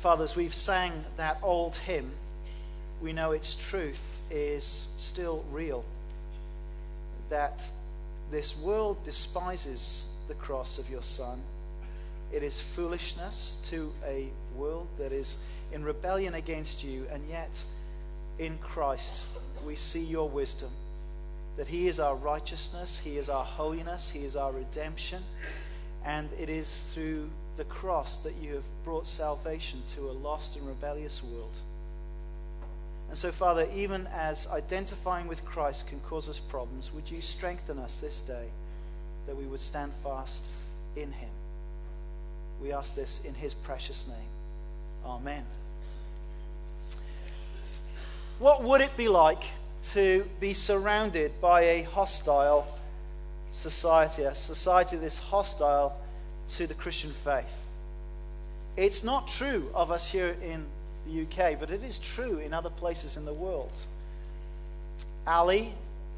Father, as we've sang that old hymn, we know its truth is still real. That this world despises the cross of your Son. It is foolishness to a world that is in rebellion against you, and yet in Christ we see your wisdom. That He is our righteousness, He is our holiness, He is our redemption, and it is through the cross that you have brought salvation to a lost and rebellious world. And so, Father, even as identifying with Christ can cause us problems, would you strengthen us this day that we would stand fast in Him? We ask this in His precious name. Amen. What would it be like to be surrounded by a hostile society, a society that's hostile to the Christian faith? It's not true of us here in the UK, but it is true in other places in the world. Ali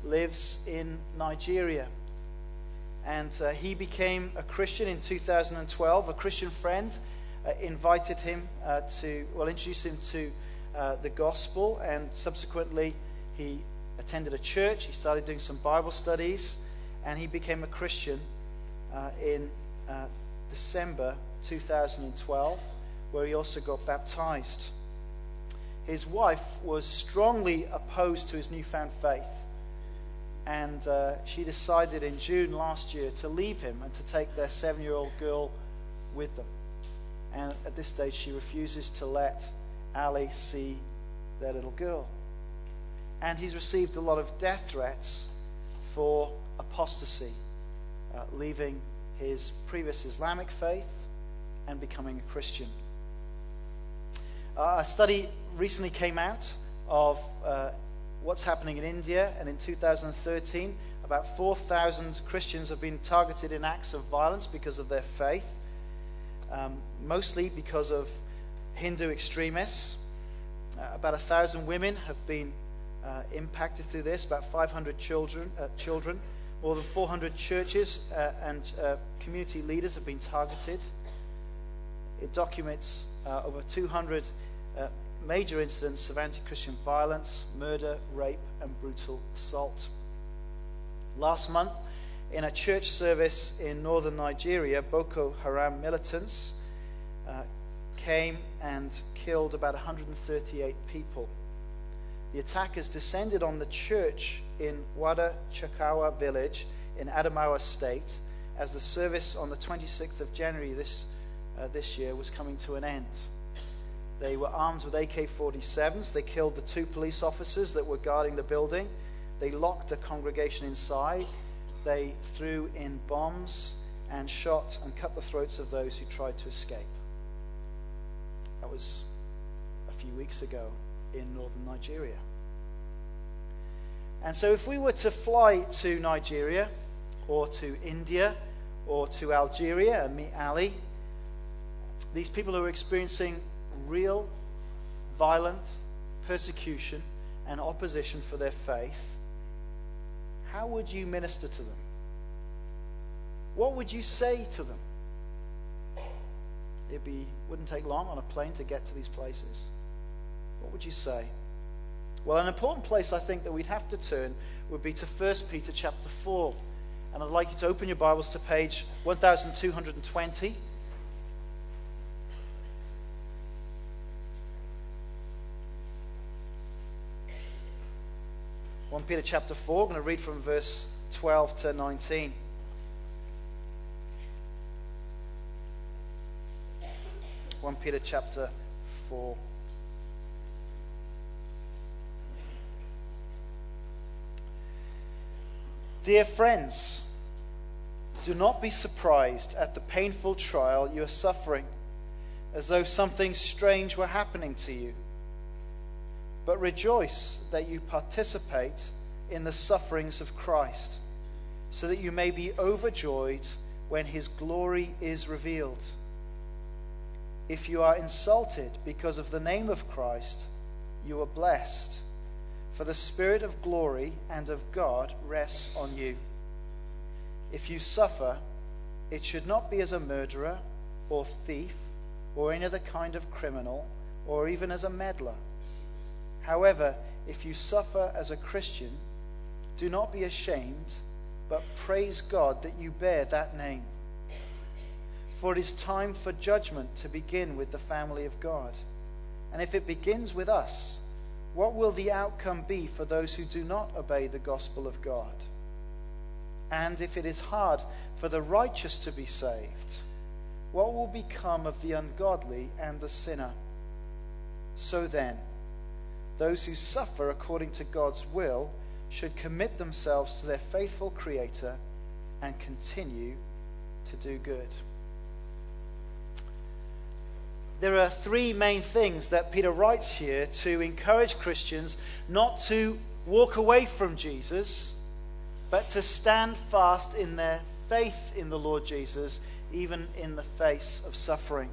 lives in Nigeria. And uh, he became a Christian in 2012. A Christian friend uh, invited him uh, to, well, introduced him to uh, the gospel. And subsequently, he attended a church. He started doing some Bible studies. And he became a Christian uh, in uh, December 2012, where he also got baptized. His wife was strongly opposed to his newfound faith and uh, she decided in June last year to leave him and to take their seven year old girl with them. And at this stage, she refuses to let Ali see their little girl. And he's received a lot of death threats for apostasy, uh, leaving his previous Islamic faith and becoming a Christian. Uh, a study recently came out of uh, what's happening in India. And in 2013, about 4,000 Christians have been targeted in acts of violence because of their faith, um, mostly because of Hindu extremists. Uh, about 1,000 women have been uh, impacted through this, about 500 children. Uh, children. More than 400 churches uh, and uh, community leaders have been targeted. It documents uh, over 200 major incidents of anti Christian violence, murder, rape, and brutal assault. Last month, in a church service in northern Nigeria, Boko Haram militants uh, came and killed about 138 people. The attackers descended on the church in Wada Chakawa village in Adamawa state as the service on the 26th of January this, uh, this year was coming to an end. They were armed with AK 47s. They killed the two police officers that were guarding the building. They locked the congregation inside. They threw in bombs and shot and cut the throats of those who tried to escape. That was a few weeks ago in northern Nigeria. And so, if we were to fly to Nigeria or to India or to Algeria and meet Ali, these people who are experiencing real, violent persecution and opposition for their faith, how would you minister to them? What would you say to them? It wouldn't take long on a plane to get to these places. What would you say? Well, an important place I think that we'd have to turn would be to 1 Peter chapter 4. And I'd like you to open your Bibles to page 1220. 1 Peter chapter 4. I'm going to read from verse 12 to 19. One Peter chapter four. Dear friends, do not be surprised at the painful trial you are suffering, as though something strange were happening to you but rejoice that you participate in the sufferings of Christ, so that you may be overjoyed when his glory is revealed. If you are insulted because of the name of Christ, you are blessed, for the Spirit of glory and of God rests on you. If you suffer, it should not be as a murderer, or thief, or any other kind of criminal, or even as a meddler. However, if you suffer as a Christian, do not be ashamed, but praise God that you bear that name. For it is time for judgment to begin with the family of God. And if it begins with us, what will the outcome be for those who do not obey the gospel of God? And if it is hard for the righteous to be saved, what will become of the ungodly and the sinner? So then, those who suffer according to God's will should commit themselves to their faithful Creator and continue to do good. There are three main things that Peter writes here to encourage Christians not to walk away from Jesus, but to stand fast in their faith in the Lord Jesus, even in the face of suffering.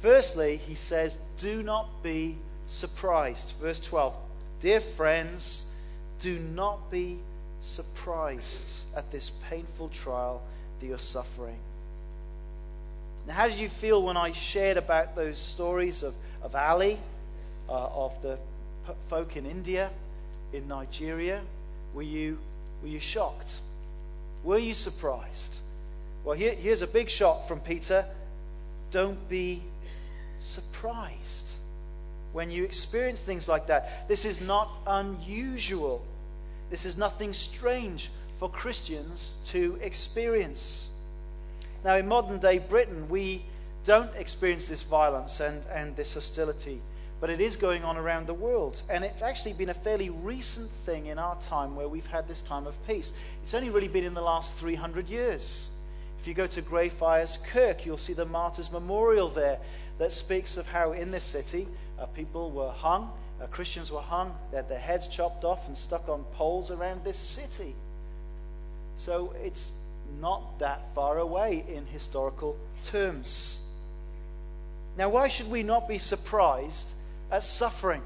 Firstly, he says, Do not be surprised. Verse 12 Dear friends, do not be surprised at this painful trial that you're suffering. Now, how did you feel when I shared about those stories of, of Ali, uh, of the p- folk in India, in Nigeria? Were you, were you shocked? Were you surprised? Well, here, here's a big shot from Peter. Don't be surprised when you experience things like that. This is not unusual. This is nothing strange for Christians to experience. Now, in modern day Britain, we don't experience this violence and, and this hostility, but it is going on around the world. And it's actually been a fairly recent thing in our time where we've had this time of peace. It's only really been in the last 300 years. If you go to Greyfriars Kirk, you'll see the Martyrs Memorial there that speaks of how in this city uh, people were hung, uh, Christians were hung, they had their heads chopped off and stuck on poles around this city. So it's not that far away in historical terms. Now, why should we not be surprised at suffering?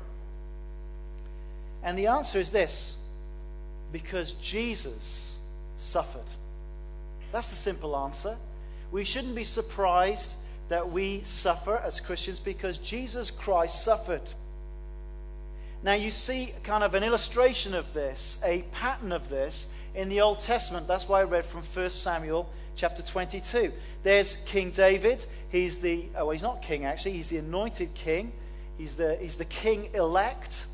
And the answer is this because Jesus suffered. That's the simple answer. We shouldn't be surprised that we suffer as Christians because Jesus Christ suffered. Now, you see kind of an illustration of this, a pattern of this in the Old Testament. That's why I read from 1 Samuel chapter 22. There's King David. He's the, oh, he's not king actually, he's the anointed king. He's the, he's the king elect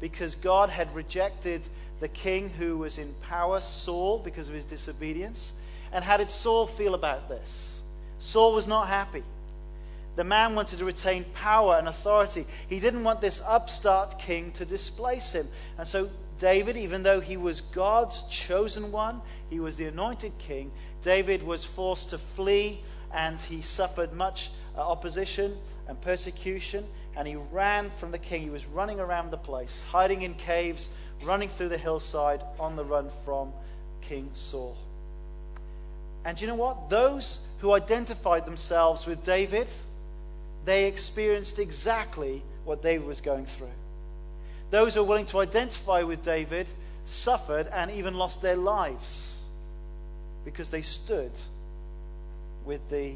because God had rejected the king who was in power, Saul, because of his disobedience. And how did Saul feel about this? Saul was not happy. The man wanted to retain power and authority. He didn't want this upstart king to displace him. And so, David, even though he was God's chosen one, he was the anointed king, David was forced to flee and he suffered much uh, opposition and persecution. And he ran from the king. He was running around the place, hiding in caves, running through the hillside on the run from King Saul. And you know what? Those who identified themselves with David, they experienced exactly what David was going through. Those who were willing to identify with David suffered and even lost their lives because they stood with the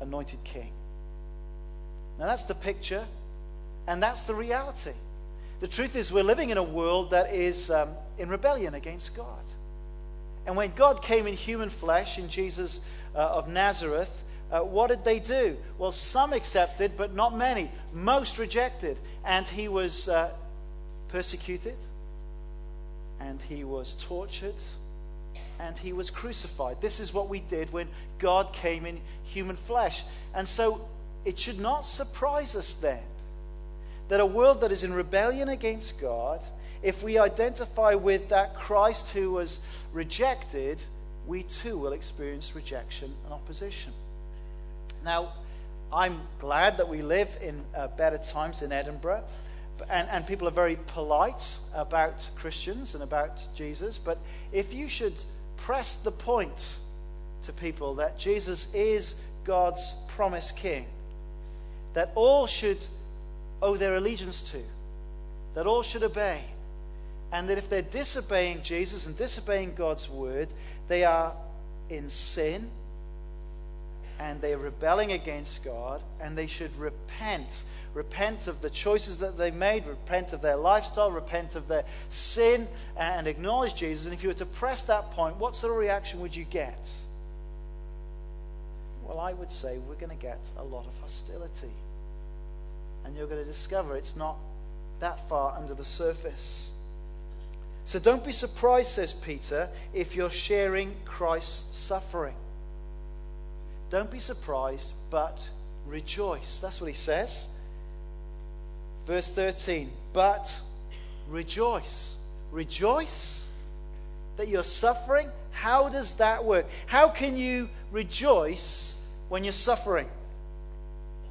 anointed king. Now, that's the picture, and that's the reality. The truth is, we're living in a world that is um, in rebellion against God. And when God came in human flesh in Jesus uh, of Nazareth, uh, what did they do? Well, some accepted, but not many. Most rejected. And he was uh, persecuted, and he was tortured, and he was crucified. This is what we did when God came in human flesh. And so it should not surprise us then that a world that is in rebellion against God if we identify with that Christ who was rejected, we too will experience rejection and opposition. Now, I'm glad that we live in uh, better times in Edinburgh, and, and people are very polite about Christians and about Jesus. But if you should press the point to people that Jesus is God's promised king, that all should owe their allegiance to, that all should obey, and that if they're disobeying Jesus and disobeying God's word, they are in sin, and they're rebelling against God, and they should repent. Repent of the choices that they made, repent of their lifestyle, repent of their sin, and acknowledge Jesus. And if you were to press that point, what sort of reaction would you get? Well, I would say we're going to get a lot of hostility. And you're going to discover it's not that far under the surface. So don't be surprised, says Peter, if you're sharing Christ's suffering. Don't be surprised, but rejoice. That's what he says. Verse 13, but rejoice. Rejoice that you're suffering? How does that work? How can you rejoice when you're suffering?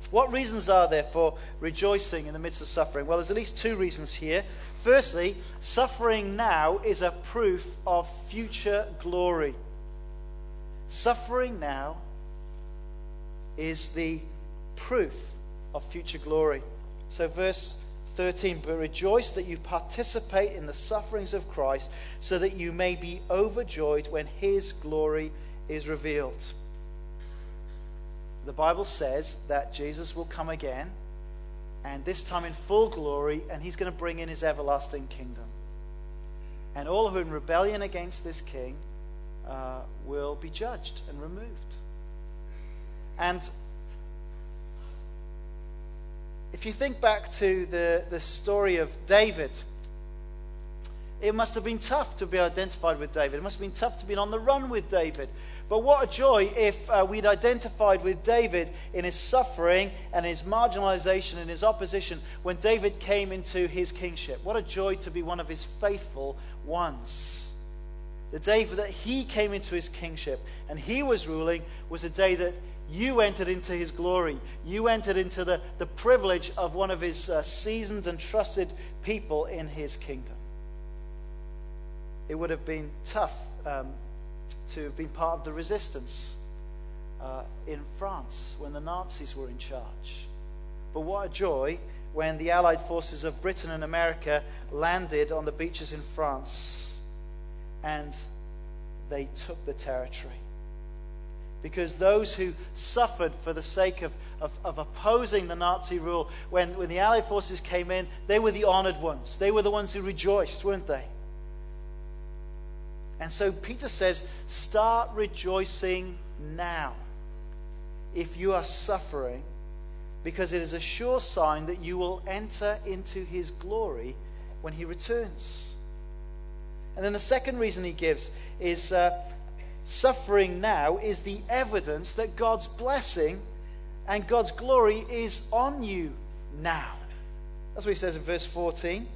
What reasons are there for rejoicing in the midst of suffering? Well, there's at least two reasons here. Firstly, suffering now is a proof of future glory. Suffering now is the proof of future glory. So, verse 13, but rejoice that you participate in the sufferings of Christ, so that you may be overjoyed when his glory is revealed. The Bible says that Jesus will come again, and this time in full glory, and he's going to bring in his everlasting kingdom. And all who are in rebellion against this king uh, will be judged and removed. And if you think back to the, the story of David, it must have been tough to be identified with David. It must have been tough to be on the run with David. But what a joy if uh, we'd identified with David in his suffering and his marginalization and his opposition when David came into his kingship. What a joy to be one of his faithful ones. The day that he came into his kingship and he was ruling was a day that you entered into his glory. You entered into the, the privilege of one of his uh, seasoned and trusted people in his kingdom. It would have been tough um, to have been part of the resistance uh, in France when the Nazis were in charge. But what a joy when the Allied forces of Britain and America landed on the beaches in France and they took the territory because those who suffered for the sake of, of, of, opposing the Nazi rule, when, when the Allied forces came in, they were the honored ones. They were the ones who rejoiced, weren't they? And so Peter says, start rejoicing now if you are suffering, because it is a sure sign that you will enter into his glory when he returns. And then the second reason he gives is uh, suffering now is the evidence that God's blessing and God's glory is on you now. That's what he says in verse 14.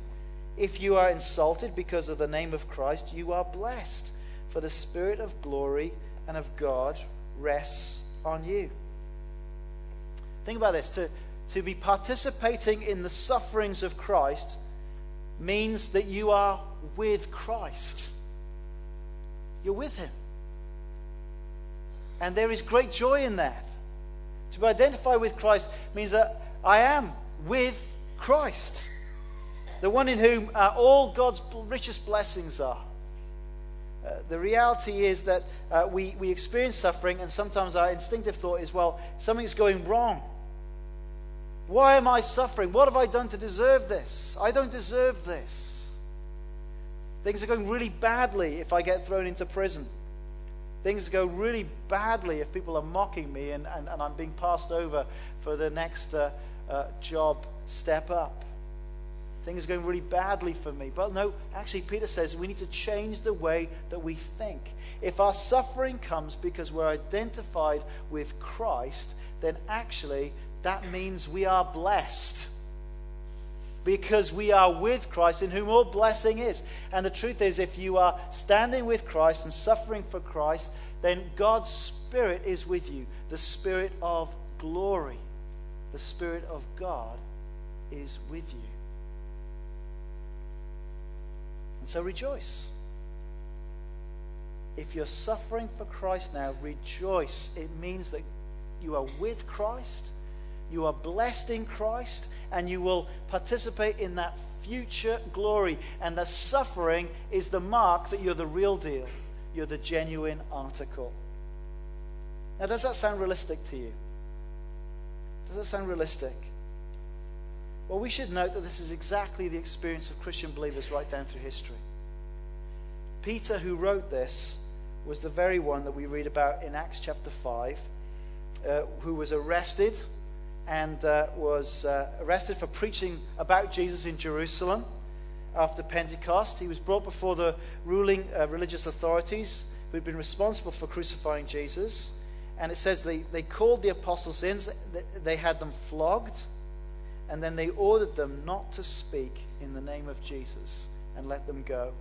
If you are insulted because of the name of Christ, you are blessed, for the Spirit of glory and of God rests on you. Think about this to, to be participating in the sufferings of Christ means that you are with Christ. You're with Him. And there is great joy in that. To be identified with Christ means that I am with Christ, the one in whom uh, all God's richest blessings are. Uh, the reality is that uh, we, we experience suffering, and sometimes our instinctive thought is, well, something's going wrong. Why am I suffering? What have I done to deserve this? I don't deserve this. Things are going really badly if I get thrown into prison things go really badly if people are mocking me and, and, and I'm being passed over for the next uh, uh, job step up. Things are going really badly for me. But no, actually, Peter says we need to change the way that we think. If our suffering comes because we're identified with Christ, then actually that means we are blessed because we are with Christ, in whom all blessing is. And the truth is, if you are standing with Christ and suffering for Christ, then God's Spirit is with you. The Spirit of glory, the Spirit of God is with you. And so rejoice. If you're suffering for Christ now, rejoice. It means that you are with Christ you are blessed in Christ, and you will participate in that future glory. And the suffering is the mark that you're the real deal, you're the genuine article. Now, does that sound realistic to you? Does that sound realistic? Well, we should note that this is exactly the experience of Christian believers right down through history. Peter, who wrote this, was the very one that we read about in Acts chapter 5, uh, who was arrested and uh, was uh, arrested for preaching about Jesus in Jerusalem after Pentecost. He was brought before the ruling uh, religious authorities who had been responsible for crucifying Jesus. And it says they, they called the apostles in, they had them flogged, and then they ordered them not to speak in the name of Jesus and let them go.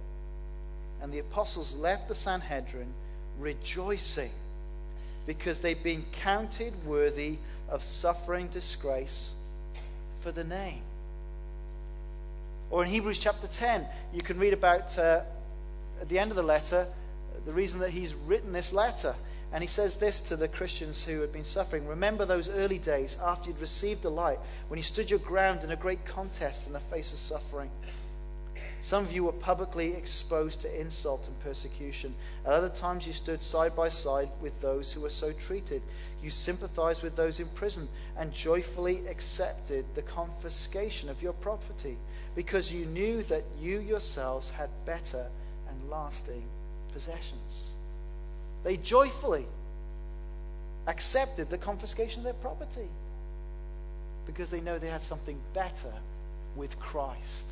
And the apostles left the Sanhedrin rejoicing because they'd been counted worthy of suffering disgrace for the name. Or in Hebrews chapter 10, you can read about, uh, at the end of the letter, the reason that he's written this letter. And he says this to the Christians who had been suffering Remember those early days after you'd received the light, when you stood your ground in a great contest in the face of suffering. Some of you were publicly exposed to insult and persecution. At other times, you stood side by side with those who were so treated. You sympathized with those in prison and joyfully accepted the confiscation of your property because you knew that you yourselves had better and lasting possessions. They joyfully accepted the confiscation of their property because they know they had something better with Christ.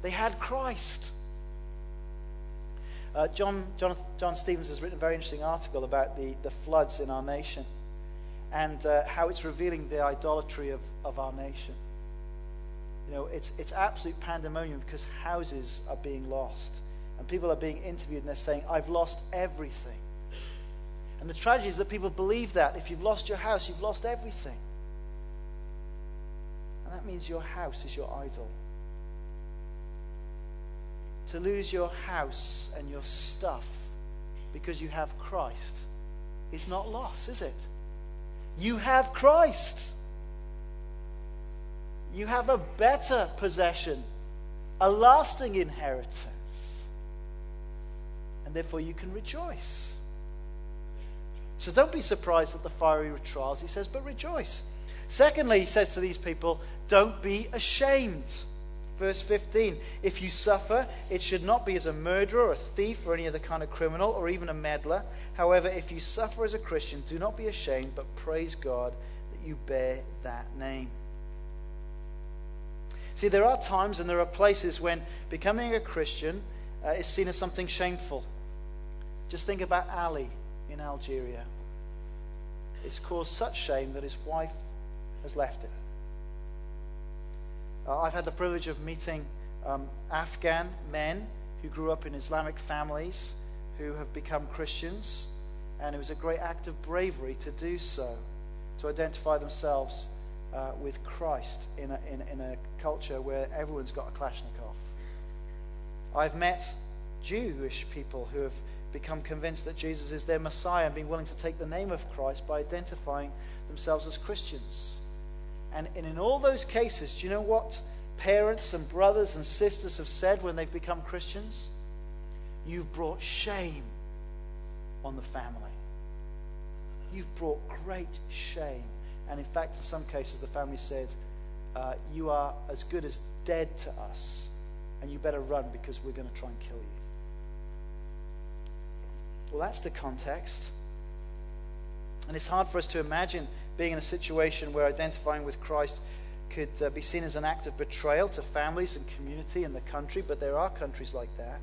They had Christ. Uh, John, John, John Stevens has written a very interesting article about the, the floods in our nation and uh, how it's revealing the idolatry of, of our nation. You know, it's, it's absolute pandemonium because houses are being lost. And people are being interviewed and they're saying, I've lost everything. And the tragedy is that people believe that. If you've lost your house, you've lost everything. And that means your house is your idol. To lose your house and your stuff because you have Christ is not loss, is it? You have Christ. You have a better possession, a lasting inheritance. And therefore you can rejoice. So don't be surprised at the fiery trials, he says, but rejoice. Secondly, he says to these people, don't be ashamed. Verse 15 If you suffer, it should not be as a murderer, or a thief, or any other kind of criminal, or even a meddler. However, if you suffer as a Christian, do not be ashamed, but praise God that you bear that name. See, there are times and there are places when becoming a Christian uh, is seen as something shameful. Just think about Ali in Algeria. It's caused such shame that his wife has left him. Uh, I've had the privilege of meeting um, Afghan men who grew up in Islamic families who have become Christians, and it was a great act of bravery to do so, to identify themselves uh, with Christ in a, in, in a culture where everyone's got a Kalashnikov. I've met Jewish people who have become convinced that Jesus is their Messiah and been willing to take the name of Christ by identifying themselves as Christians. And, and in all those cases, do you know what parents and brothers and sisters have said when they've become Christians? You've brought shame on the family. You've brought great shame. And in fact, in some cases, the family said, uh, You are as good as dead to us, and you better run because we're going to try and kill you. Well, that's the context. And it's hard for us to imagine being in a situation where identifying with Christ could uh, be seen as an act of betrayal to families and community and the country, but there are countries like that.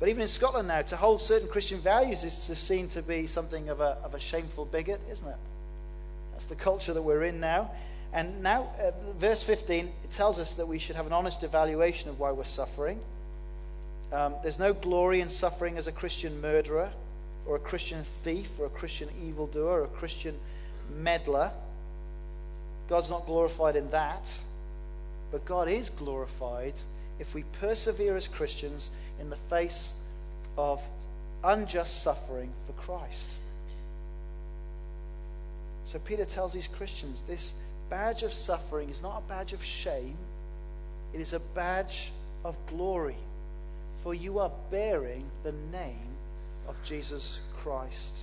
But even in Scotland now, to hold certain Christian values is seen to be something of a, of a shameful bigot, isn't it? That's the culture that we're in now. And now, uh, verse 15, it tells us that we should have an honest evaluation of why we're suffering. Um, there's no glory in suffering as a Christian murderer, or a Christian thief, or a Christian evildoer, or a Christian meddler. God's not glorified in that. But God is glorified if we persevere as Christians in the face of unjust suffering for Christ. So Peter tells these Christians this badge of suffering is not a badge of shame, it is a badge of glory. For you are bearing the name of Jesus Christ.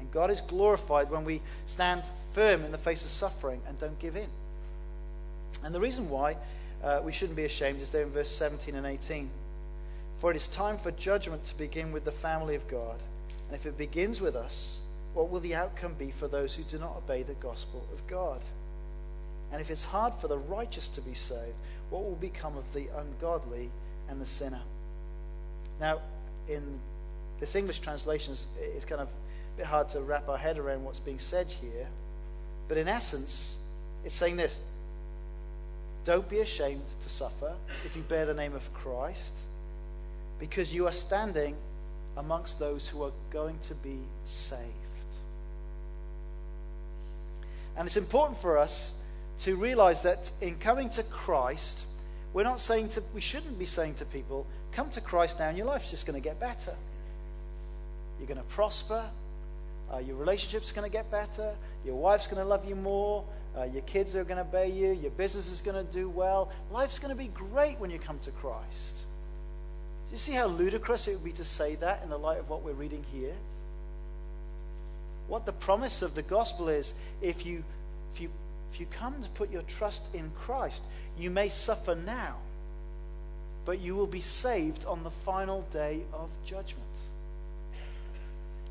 And God is glorified when we stand firm in the face of suffering and don't give in. And the reason why uh, we shouldn't be ashamed is there in verse 17 and 18. For it is time for judgment to begin with the family of God. And if it begins with us, what will the outcome be for those who do not obey the gospel of God? And if it's hard for the righteous to be saved, what will become of the ungodly and the sinner? Now, in this English translation, it's kind of a bit hard to wrap our head around what's being said here. But in essence, it's saying this Don't be ashamed to suffer if you bear the name of Christ, because you are standing amongst those who are going to be saved. And it's important for us to realize that in coming to Christ, we're not saying to, we shouldn't be saying to people, come to Christ now and your life's just going to get better. You're going to prosper. Uh, your relationship's are going to get better. Your wife's going to love you more. Uh, your kids are going to obey you. Your business is going to do well. Life's going to be great when you come to Christ. Do you see how ludicrous it would be to say that in the light of what we're reading here? What the promise of the gospel is if you, if you, if you come to put your trust in Christ, you may suffer now, but you will be saved on the final day of judgment.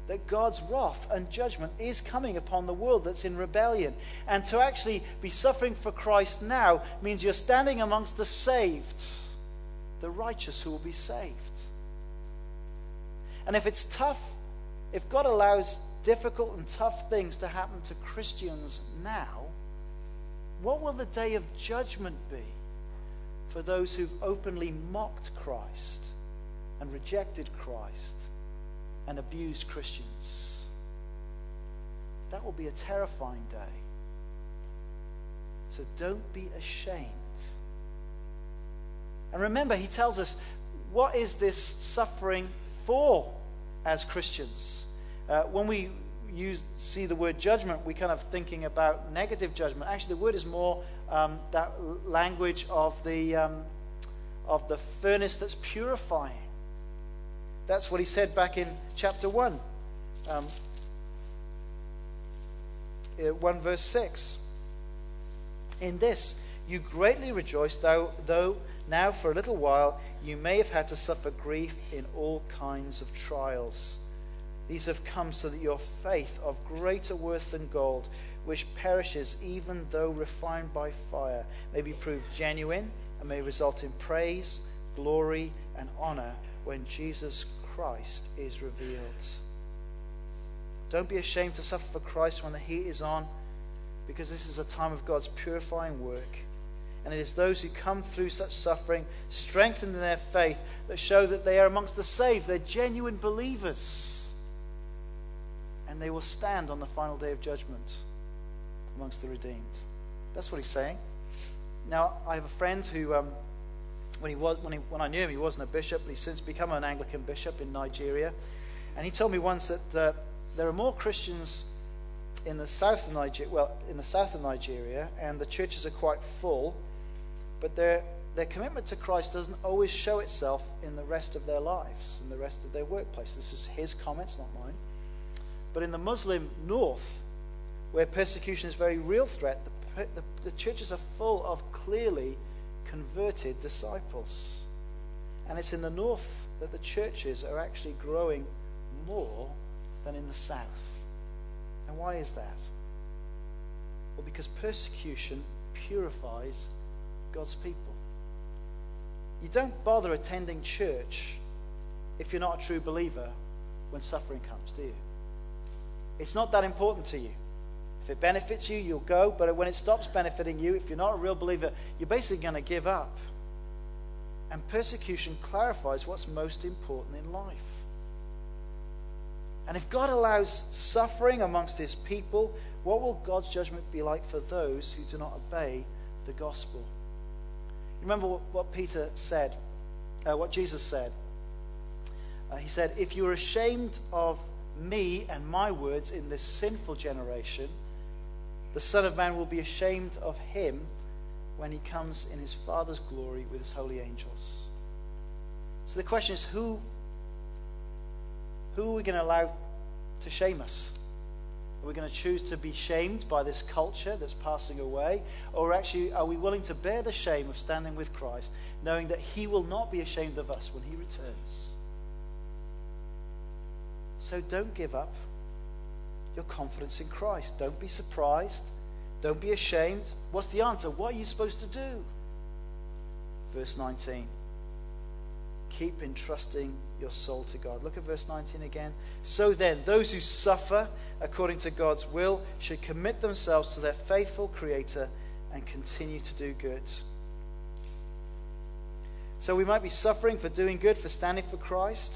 That God's wrath and judgment is coming upon the world that's in rebellion. And to actually be suffering for Christ now means you're standing amongst the saved, the righteous who will be saved. And if it's tough, if God allows difficult and tough things to happen to Christians now, what will the day of judgment be for those who've openly mocked Christ and rejected Christ and abused Christians? That will be a terrifying day. So don't be ashamed. And remember, he tells us what is this suffering for as Christians? Uh, when we use see the word judgment, we kind of thinking about negative judgment. Actually, the word is more um, that language of the um, of the furnace that's purifying. That's what he said back in chapter one, um, uh, one verse six. In this you greatly rejoice, though though now for a little while you may have had to suffer grief in all kinds of trials. These have come so that your faith, of greater worth than gold, which perishes even though refined by fire, may be proved genuine and may result in praise, glory, and honor when Jesus Christ is revealed. Don't be ashamed to suffer for Christ when the heat is on, because this is a time of God's purifying work. And it is those who come through such suffering, strengthened in their faith, that show that they are amongst the saved. They're genuine believers and they will stand on the final day of judgment amongst the redeemed. That's what he's saying. Now, I have a friend who, um, when, he was, when, he, when I knew him, he wasn't a bishop, but he's since become an Anglican bishop in Nigeria. And he told me once that uh, there are more Christians in the south of Nigeria, well, in the south of Nigeria, and the churches are quite full, but their, their commitment to Christ doesn't always show itself in the rest of their lives, in the rest of their workplace. This is his comments, not mine. But in the Muslim north, where persecution is a very real threat, the, the, the churches are full of clearly converted disciples. And it's in the north that the churches are actually growing more than in the south. And why is that? Well, because persecution purifies God's people. You don't bother attending church if you're not a true believer when suffering comes, do you? It's not that important to you. If it benefits you, you'll go. But when it stops benefiting you, if you're not a real believer, you're basically going to give up. And persecution clarifies what's most important in life. And if God allows suffering amongst his people, what will God's judgment be like for those who do not obey the gospel? Remember what, Peter said, uh, what Jesus said. Uh, he said, If you're ashamed of me and my words in this sinful generation, the Son of Man will be ashamed of him when he comes in his Father's glory with his holy angels. So the question is who, who are we going to allow to shame us Are we going to choose to be shamed by this culture that's passing away? Or actually, are we willing to bear the shame of standing with Christ, knowing that He will not be ashamed of us when He returns? So don't give up your confidence in Christ. Don't be surprised. Don't be ashamed. What's the answer? What are you supposed to do? Verse 19. Keep entrusting your soul to God. Look at verse 19 again. So then, those who suffer according to God's will should commit themselves to their faithful Creator and continue to do good. So we might be suffering for doing good, for standing for Christ.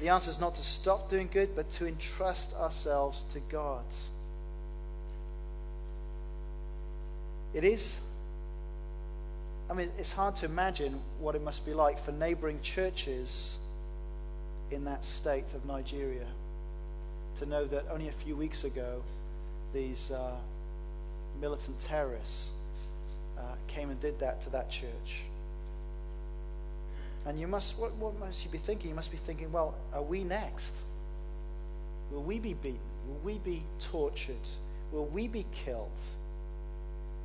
The answer is not to stop doing good, but to entrust ourselves to God. It is, I mean, it's hard to imagine what it must be like for neighboring churches in that state of Nigeria to know that only a few weeks ago these uh, militant terrorists uh, came and did that to that church. And you must, what, what must you be thinking? You must be thinking, well, are we next? Will we be beaten? Will we be tortured? Will we be killed?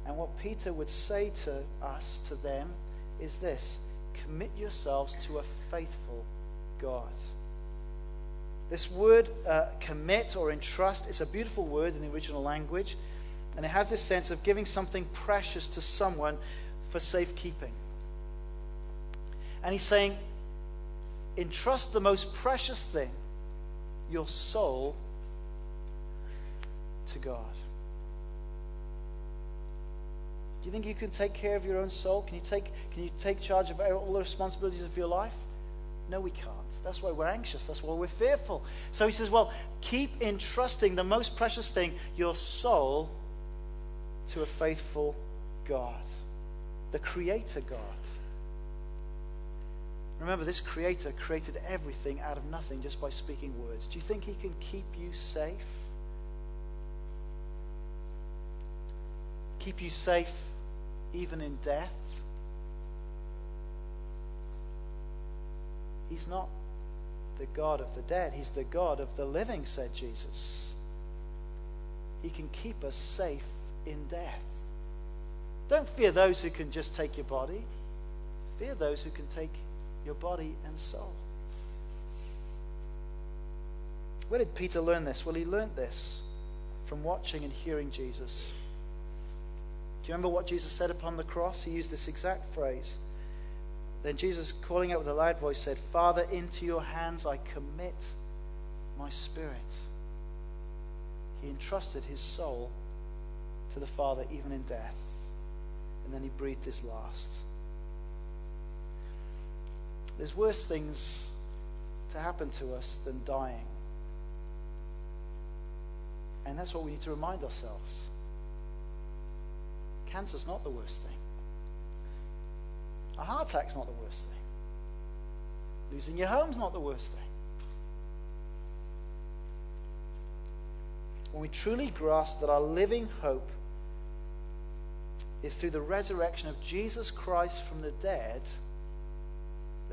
And what Peter would say to us, to them, is this commit yourselves to a faithful God. This word uh, commit or entrust is a beautiful word in the original language, and it has this sense of giving something precious to someone for safekeeping. And he's saying, entrust the most precious thing, your soul, to God. Do you think you can take care of your own soul? Can you take, can you take charge of all the responsibilities of your life? No, we can't. That's why we're anxious. That's why we're fearful. So he says, well, keep entrusting the most precious thing, your soul, to a faithful God, the Creator God. Remember, this Creator created everything out of nothing just by speaking words. Do you think He can keep you safe? Keep you safe even in death? He's not the God of the dead, He's the God of the living, said Jesus. He can keep us safe in death. Don't fear those who can just take your body, fear those who can take your body and soul. Where did Peter learn this? Well, he learned this from watching and hearing Jesus. Do you remember what Jesus said upon the cross? He used this exact phrase. Then Jesus, calling out with a loud voice, said, Father, into your hands I commit my spirit. He entrusted his soul to the Father even in death. And then he breathed his last. There's worse things to happen to us than dying. And that's what we need to remind ourselves. Cancer's not the worst thing. A heart attack's not the worst thing. Losing your home's not the worst thing. When we truly grasp that our living hope is through the resurrection of Jesus Christ from the dead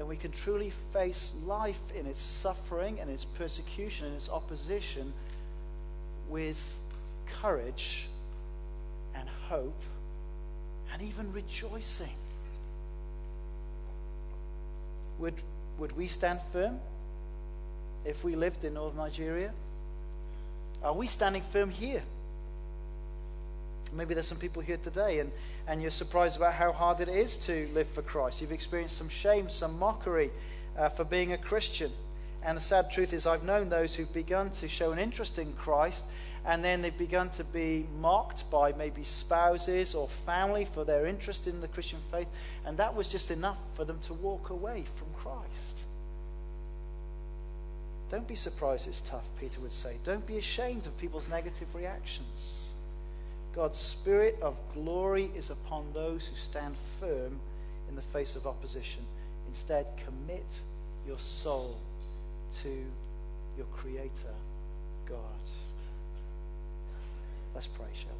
then we can truly face life in its suffering and its persecution and its opposition with courage and hope and even rejoicing. Would, would we stand firm if we lived in northern Nigeria? Are we standing firm here? Maybe there's some people here today and, and you're surprised about how hard it is to live for Christ. You've experienced some shame, some mockery uh, for being a Christian. And the sad truth is, I've known those who've begun to show an interest in Christ and then they've begun to be mocked by maybe spouses or family for their interest in the Christian faith. And that was just enough for them to walk away from Christ. Don't be surprised it's tough, Peter would say. Don't be ashamed of people's negative reactions. God's Spirit of glory is upon those who stand firm in the face of opposition. Instead, commit your soul to your Creator, God. Let's pray, shall we?